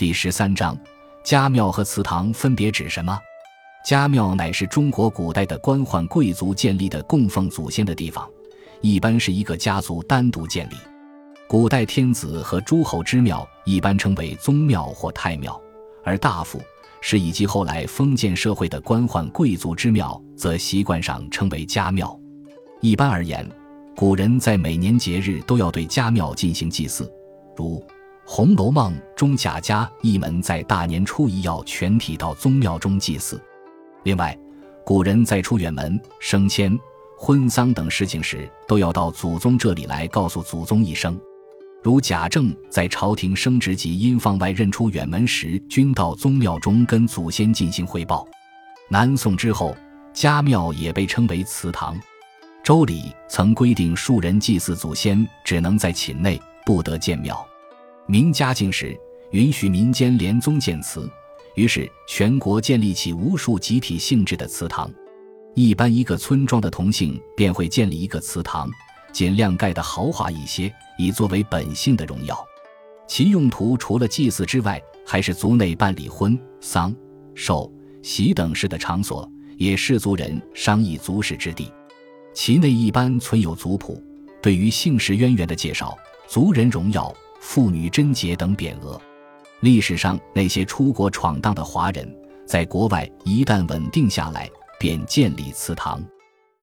第十三章，家庙和祠堂分别指什么？家庙乃是中国古代的官宦贵族建立的供奉祖先的地方，一般是一个家族单独建立。古代天子和诸侯之庙一般称为宗庙或太庙，而大夫是以及后来封建社会的官宦贵族之庙，则习惯上称为家庙。一般而言，古人在每年节日都要对家庙进行祭祀，如《红楼梦》中贾家一门在大年初一要全体到宗庙中祭祀。另外，古人在出远门、升迁、婚丧等事情时，都要到祖宗这里来告诉祖宗一声。如贾政在朝廷升职及因放外任出远门时，均到宗庙中跟祖先进行汇报。南宋之后，家庙也被称为祠堂。周礼曾规定，庶人祭祀祖先只能在寝内，不得建庙。明嘉靖时，允许民间连宗建祠，于是全国建立起无数集体性质的祠堂。一般一个村庄的同姓便会建立一个祠堂。尽量盖得豪华一些，以作为本姓的荣耀。其用途除了祭祀之外，还是族内办理婚丧、寿喜等事的场所，也是族人商议族事之地。其内一般存有族谱，对于姓氏渊源的介绍、族人荣耀、妇女贞洁等匾额。历史上那些出国闯荡的华人，在国外一旦稳定下来，便建立祠堂。